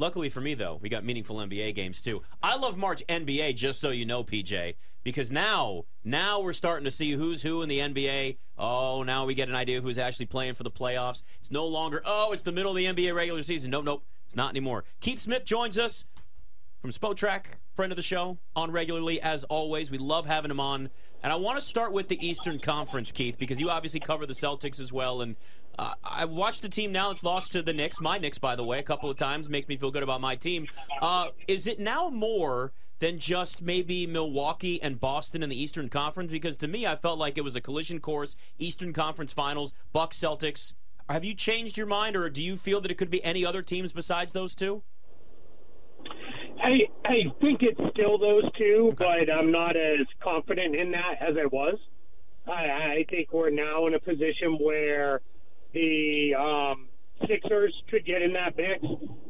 Luckily for me, though, we got meaningful NBA games too. I love March NBA, just so you know, PJ, because now, now we're starting to see who's who in the NBA. Oh, now we get an idea who's actually playing for the playoffs. It's no longer, oh, it's the middle of the NBA regular season. Nope, nope, it's not anymore. Keith Smith joins us from Spotrac, friend of the show, on regularly as always. We love having him on. And I want to start with the Eastern Conference, Keith, because you obviously cover the Celtics as well. And uh, I've watched the team now that's lost to the Knicks, my Knicks, by the way, a couple of times. Makes me feel good about my team. Uh, is it now more than just maybe Milwaukee and Boston in the Eastern Conference? Because to me, I felt like it was a collision course, Eastern Conference Finals, Bucks, Celtics. Have you changed your mind, or do you feel that it could be any other teams besides those two? I I think it's still those two, okay. but I'm not as confident in that as I was. I, I think we're now in a position where the um, Sixers could get in that mix.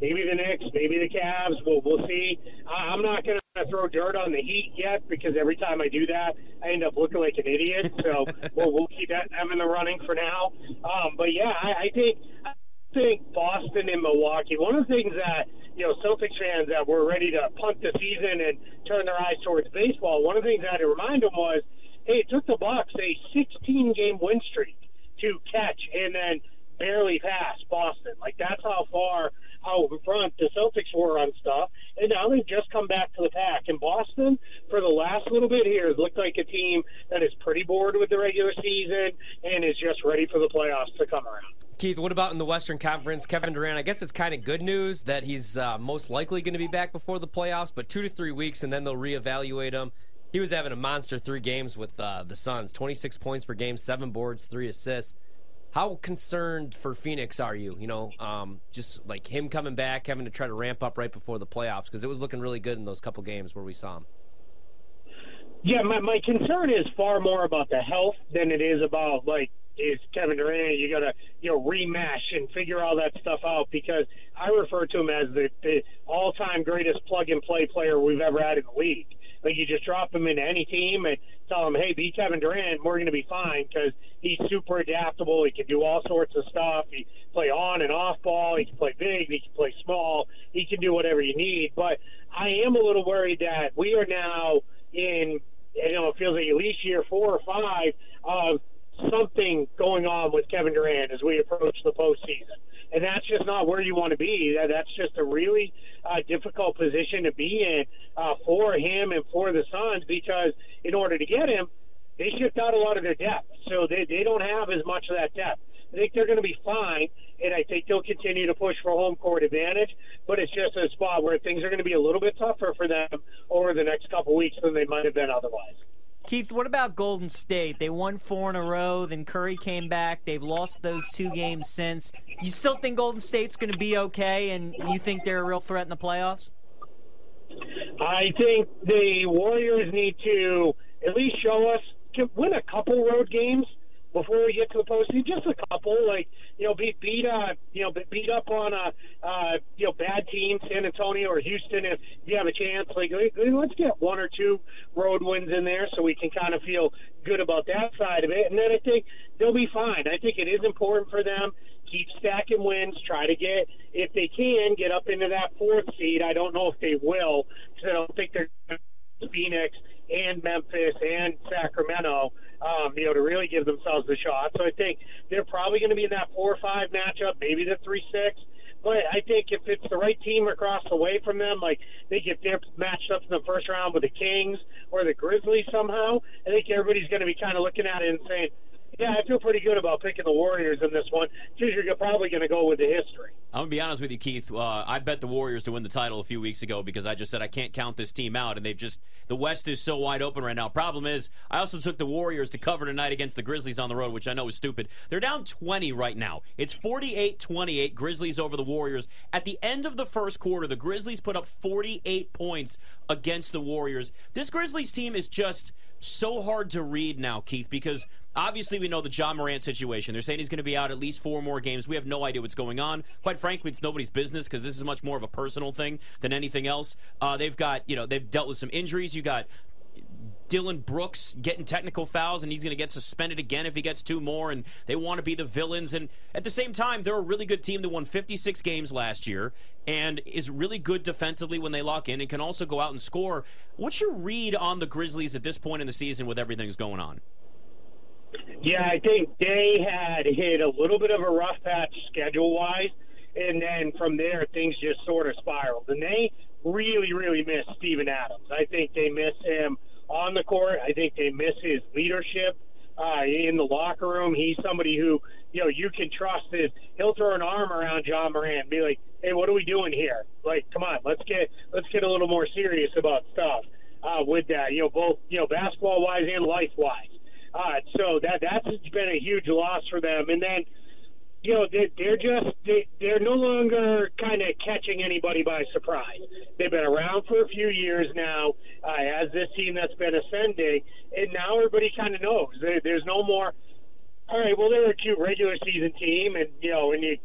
Maybe the Knicks, maybe the Cavs. We'll we'll see. I'm not going to throw dirt on the Heat yet because every time I do that, I end up looking like an idiot. So we'll we'll keep that, them in the running for now. Um, but yeah, I, I think I think Boston and Milwaukee. One of the things that you know, Celtics fans that were ready to punt the season and turn their eyes towards baseball, one of the things I had to remind them was, hey, it took the Bucks a 16 game win streak to catch and then barely pass Boston. Like that's how far how in front the Celtics were on stuff, and now they've just come back to the pack. And Boston, for the last little bit here, looked like a team that is pretty bored with the regular season and is just ready for the playoffs to come around. Keith, what about in the Western Conference? Kevin Durant, I guess it's kind of good news that he's uh, most likely going to be back before the playoffs, but two to three weeks, and then they'll reevaluate him. He was having a monster three games with uh, the Suns 26 points per game, seven boards, three assists. How concerned for Phoenix are you? You know, um, just like him coming back, having to try to ramp up right before the playoffs, because it was looking really good in those couple games where we saw him. Yeah, my, my concern is far more about the health than it is about like is Kevin Durant. You got to you know remesh and figure all that stuff out because I refer to him as the, the all-time greatest plug-and-play player we've ever had in the league. You just drop him into any team and tell him, hey, be Kevin Durant, we're going to be fine because he's super adaptable. He can do all sorts of stuff. He play on and off ball. He can play big. He can play small. He can do whatever you need. But I am a little worried that we are now in, you know, it feels like at least year four or five of something going on with Kevin Durant as we approach the postseason. And that's just not where you want to be. That's just a really uh, difficult position to be in uh, for him and for the Suns because in order to get him, they shift out a lot of their depth. So they, they don't have as much of that depth. I think they're going to be fine, and I think they'll continue to push for home court advantage. But it's just a spot where things are going to be a little bit tougher for them over the next couple weeks than they might have been otherwise. Keith, what about Golden State? They won four in a row, then Curry came back. They've lost those two games since. You still think Golden State's going to be okay, and you think they're a real threat in the playoffs? I think the Warriors need to at least show us, to win a couple road games before we get to the postseason. Just a couple, like you know, beat beat uh, you know, beat up on a uh, know bad team, San Antonio or Houston, if you have a chance. Like let's get one or two road wins in there, so we can kind of feel good about that side of it. And then I think they'll be fine. I think it is important for them keep stacking wins, try to get, if they can, get up into that fourth seed. I don't know if they will, because I don't think they're Phoenix and Memphis and Sacramento, um, you know, to really give themselves a shot. So I think they're probably going to be in that four or five matchup, maybe the three six. But I think if it's the right team across the way from them, like they get they're matched up in the first round with the Kings or the Grizzlies somehow, I think everybody's going to be kind of looking at it and saying, yeah, I feel pretty good about picking the Warriors in this one. Because you're probably going to go with the history. I'm gonna be honest with you, Keith. Uh, I bet the Warriors to win the title a few weeks ago because I just said I can't count this team out, and they've just the West is so wide open right now. Problem is, I also took the Warriors to cover tonight against the Grizzlies on the road, which I know is stupid. They're down 20 right now. It's 48-28 Grizzlies over the Warriors. At the end of the first quarter, the Grizzlies put up 48 points against the Warriors. This Grizzlies team is just so hard to read now, Keith, because obviously we know the Ja Morant situation. They're saying he's going to be out at least four more games. We have no idea what's going on. Quite frankly, it's nobody's business because this is much more of a personal thing than anything else. Uh, they've got, you know, they've dealt with some injuries. You got Dillon Brooks getting technical fouls and he's going to get suspended again if he gets two more, and they want to be the villains. And at the same time, they're a really good team that won 56 games last year and is really good defensively when they lock in and can also go out and score. What's your read on the Grizzlies at this point in the season with everything's going on? Yeah, I think they had hit a little bit of a rough patch schedule wise, and then from there things just sort of spiraled. And they really, really miss Steven Adams. I think they miss him on the court. I think they miss his leadership uh, in the locker room. He's somebody who you know you can trust. Is he'll throw an arm around Ja Morant, and be like, "Hey, what are we doing here? Like, come on, let's get let's get a little more serious about stuff." Uh, with that, you know, both you know, basketball wise and life wise. So that that's been a huge loss for them. And then you know, they're, they're just they, they're no longer kind of catching anybody by surprise. They've been around for a few years now uh, as this team that's been ascending, and now everybody kind of knows. There, there's no more. All right, well, they're a cute regular season team, and you know, and you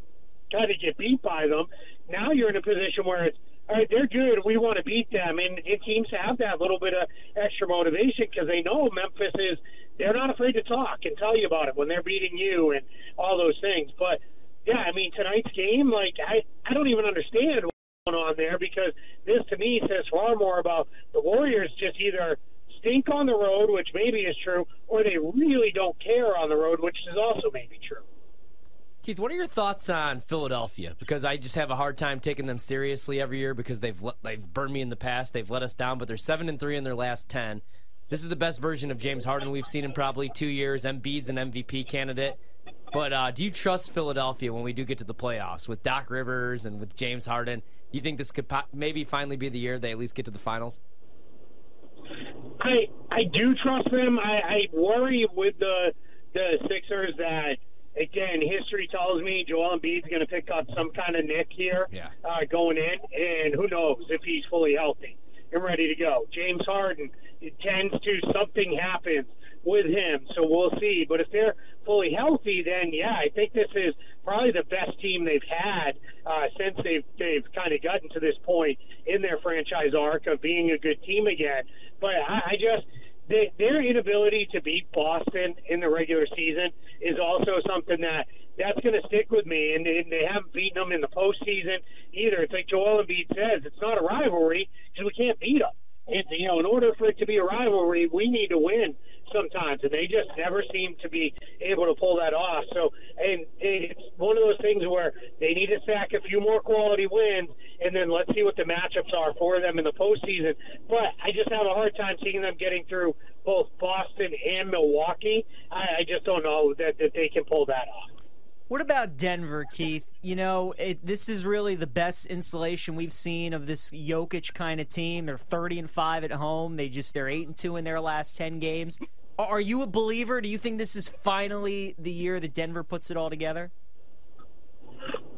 kind of get beat by them. Now you're in a position where it's all right, they're good. We want to beat them, and, and teams have that little bit of extra motivation because they know Memphis is. They're not afraid to talk and tell you about it when they're beating you and all those things. But yeah, I mean tonight's game, like I, I don't even understand what's going on there because this to me says far more about the Warriors just either stink on the road, which maybe is true, or they really don't care on the road, which is also maybe true. Keith, what are your thoughts on Philadelphia? Because I just have a hard time taking them seriously every year because they've they've burned me in the past. They've let us down, but they're seven and three in their last ten. This is the best version of James Harden we've seen in probably two years. Embiid's an MVP candidate. But uh, do you trust Philadelphia when we do get to the playoffs with Doc Rivers and with James Harden? You think this could po- maybe finally be the year they at least get to the finals? I I do trust them. I, I worry with the the Sixers that history tells me Joel Embiid's going to pick up some kind of nick here yeah. uh, going in, and who knows if he's fully healthy and ready to go. James Harden it tends to something happens with him, so we'll see. But if they're fully healthy, then yeah, I think this is probably the best team they've had uh, since they've they've kind of gotten to this point in their franchise arc of being a good team again. But I, I just they, their inability to beat Boston in the regular season is also something that that's going to stick with me. And they, they haven't beaten them in the postseason either. It's like Joel Embiid says, it's not a rivalry because we can't beat them. It's you know, in order for it to be a rivalry, we need to win sometimes, and they just never seem to be able to pull that off. So, and it's one of those things where they need to stack a few more quality wins, and then let's see what the matchups are for them in the postseason. But I just have a hard time seeing them getting through both Boston and Milwaukee. I, I just don't know that that they can pull that off. What about Denver, Keith? You know, it, this is really the best insulation we've seen of this Jokic kind of team. They're 30 and 5 at home. They just they're 8 and 2 in their last 10 games. Are you a believer? Do you think this is finally the year that Denver puts it all together?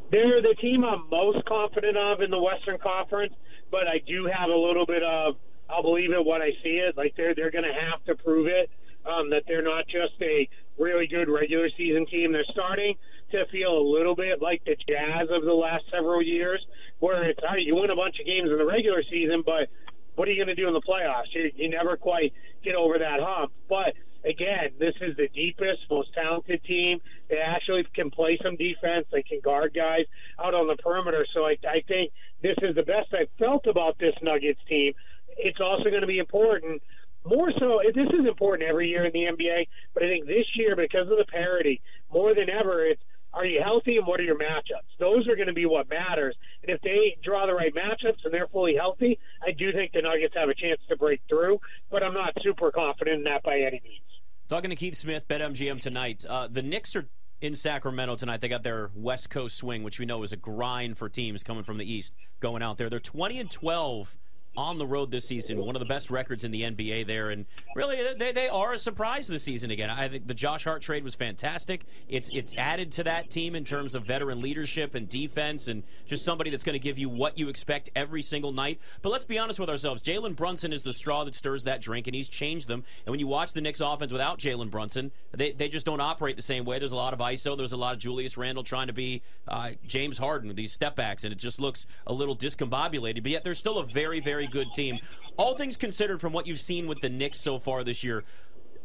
They're the team I'm most confident of in the Western Conference, but I do have a little bit of I'll believe it when I see it. Like they're they're going to have to prove it um, that they're not just a really good regular season team. They're starting to feel a little bit like the Jazz of the last several years, where it's all right, you win a bunch of games in the regular season, but what are you going to do in the playoffs? You, you never quite get over that hump. But again, this is the deepest, most talented team. They actually can play some defense. They can guard guys out on the perimeter. So I, I think this is the best I've felt about this Nuggets team. It's also going to be important more so, this is important every year in the NBA, but I think this year, because of the parity, more than ever, it's are you healthy and what are your matchups? Those are going to be what matters. And if they draw the right matchups and they're fully healthy, I do think the Nuggets have a chance to break through, but I'm not super confident in that by any means. Talking to Keith Smith, BetMGM tonight. Uh, the Knicks are in Sacramento tonight. They got their West Coast swing, which we know is a grind for teams coming from the East going out there. They're 20 and 12 on the road this season. One of the best records in the NBA there, and really they, they are a surprise this season again. I think the Josh Hart trade was fantastic. It's it's added to that team in terms of veteran leadership and defense, and just somebody that's going to give you what you expect every single night. But let's be honest with ourselves. Jalen Brunson is the straw that stirs that drink, and he's changed them. And when you watch the Knicks offense without Jalen Brunson, they they just don't operate the same way. There's a lot of ISO. There's a lot of Julius Randle trying to be uh, James Harden with these step backs, and it just looks a little discombobulated. But yet they're still a very very good team. All things considered, from what you've seen with the Knicks so far this year,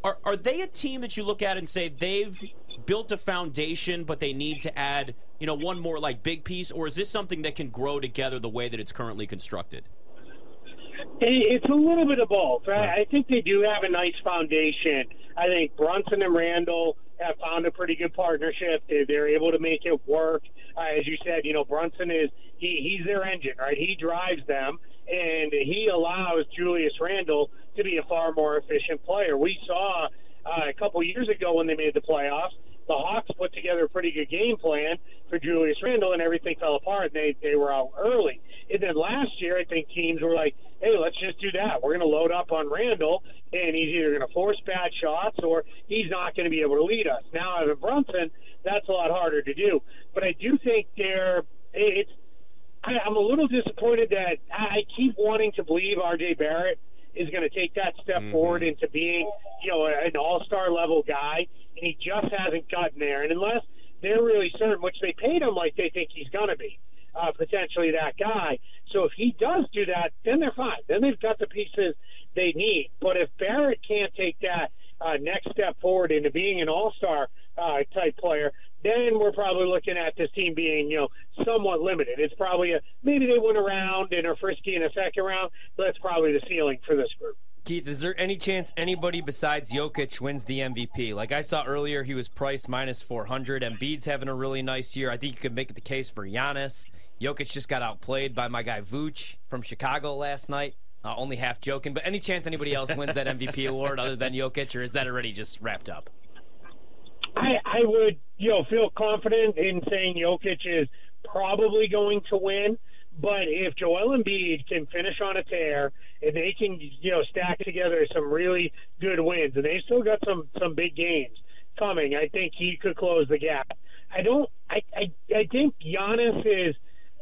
are are they a team that you look at and say they've built a foundation, but they need to add, you know, one more like big piece, or is this something that can grow together the way that it's currently constructed? It's a little bit of both. I think they do have a nice foundation. I think Brunson and Randle have found a pretty good partnership. They're able to make it work. Uh, as you said, you know, Brunson is he he's their engine, right? He drives them, and he allows Julius Randle to be a far more efficient player. We saw uh, a couple years ago when they made the playoffs, the Hawks put together a pretty good game plan for Julius Randle, and everything fell apart, they they were out early. And then last year, I think teams were like, "Hey, let's just do that. We're going to load up on Randle, and he's either going to force bad shots or he's not going to be able to lead us." Now, Evan Brunson, that's a lot harder to do. But I do think they're it's. I, I'm a little disappointed that I keep wanting to believe R.J. Barrett is going to take that step mm-hmm. forward into being, you know, an all-star level guy, and he just hasn't gotten there. And unless they're really certain, which they paid him like they think he's going to be, uh, potentially that guy. So if he does do that, then they're fine. Then they've got the pieces they need. But if Barrett can't take that uh, next step forward into being an all-star uh, type player, then we're probably looking at this team being, you know, somewhat limited. It's probably a maybe they win a round and are frisky in a second round, but that's probably the ceiling for this group. Keith, is there any chance anybody besides Jokic wins the MVP? Like I saw earlier, he was priced minus 400. Embiid's having a really nice year. I think you could make the case for Giannis. Jokic just got outplayed by my guy Vooch from Chicago last night. Uh, only half joking, but any chance anybody else wins that MVP award other than Jokic, or is that already just wrapped up? I, I would, you know, feel confident in saying Jokic is probably going to win. But if Joel Embiid can finish on a tear and they can, you know, stack together some really good wins, and they've still got some some big games coming, I think he could close the gap. I don't. I I, I think Giannis is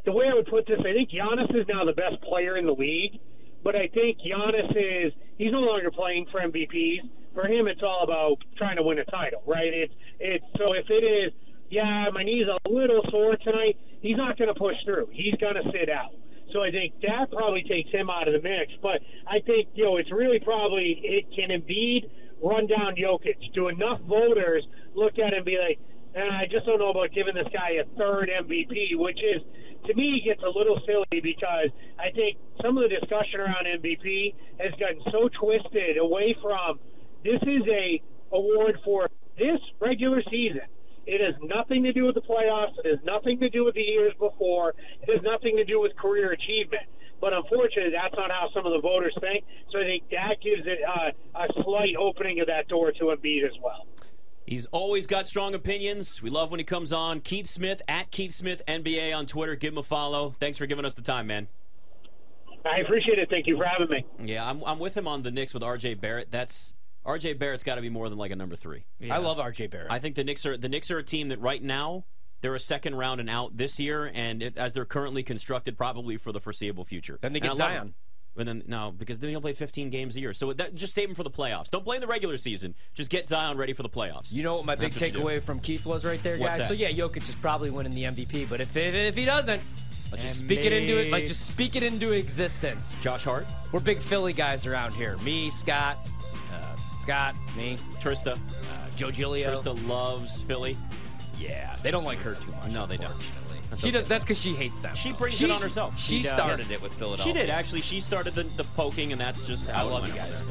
the way I would put this. I think Giannis is now the best player in the league, but I think Giannis is he's no longer playing for MVPs for him, it's all about trying to win a title, right? It's it's so if it is, yeah, my knee's a little sore tonight. He's not going to push through. He's going to sit out. So I think that probably takes him out of the mix. But I think you know it's really probably it can Embiid run down Jokic. Do enough voters look at him and be like, and I just don't know about giving this guy a third MVP, which is to me gets a little silly because I think some of the discussion around MVP has gotten so twisted away from this is a award for this regular season. It has nothing to do with the playoffs. It has nothing to do with the years before. It has nothing to do with career achievement. But unfortunately, that's not how some of the voters think. So I think that gives it uh, a slight opening of that door to Embiid as well. He's always got strong opinions. We love when he comes on. Keith Smith at Keith Smith NBA on Twitter. Give him a follow. Thanks for giving us the time, man. I appreciate it. Thank you for having me. Yeah, I'm, I'm with him on the Knicks with R.J. Barrett. That's RJ Barrett's got to be more than like a number three. Yeah. I love RJ Barrett. I think the Knicks are the Knicks are a team that right now they're a second round and out this year, and it, as they're currently constructed, probably for the foreseeable future. Then they get Zion. And then no, because then he'll play 15 games a year. So that, just save him for the playoffs. Don't play in the regular season. Just get Zion ready for the playoffs. You know what my big takeaway from Keith was right there, guys. So yeah, Jokic is probably winning the MVP, but if if, if he doesn't, Let's just speak it into it. Like just speak it into existence. Josh Hart. We're big Philly guys around here. Me, Scott, Scott, me, Trista, uh, Joe Giglio. Trista loves Philly. Yeah, they don't like her too much. No, they don't. That's she okay. does. That's because she hates them. She brings She's, it on herself. She, she started it with Philadelphia. She did actually. She started the, the poking, and that's just how I love you guys.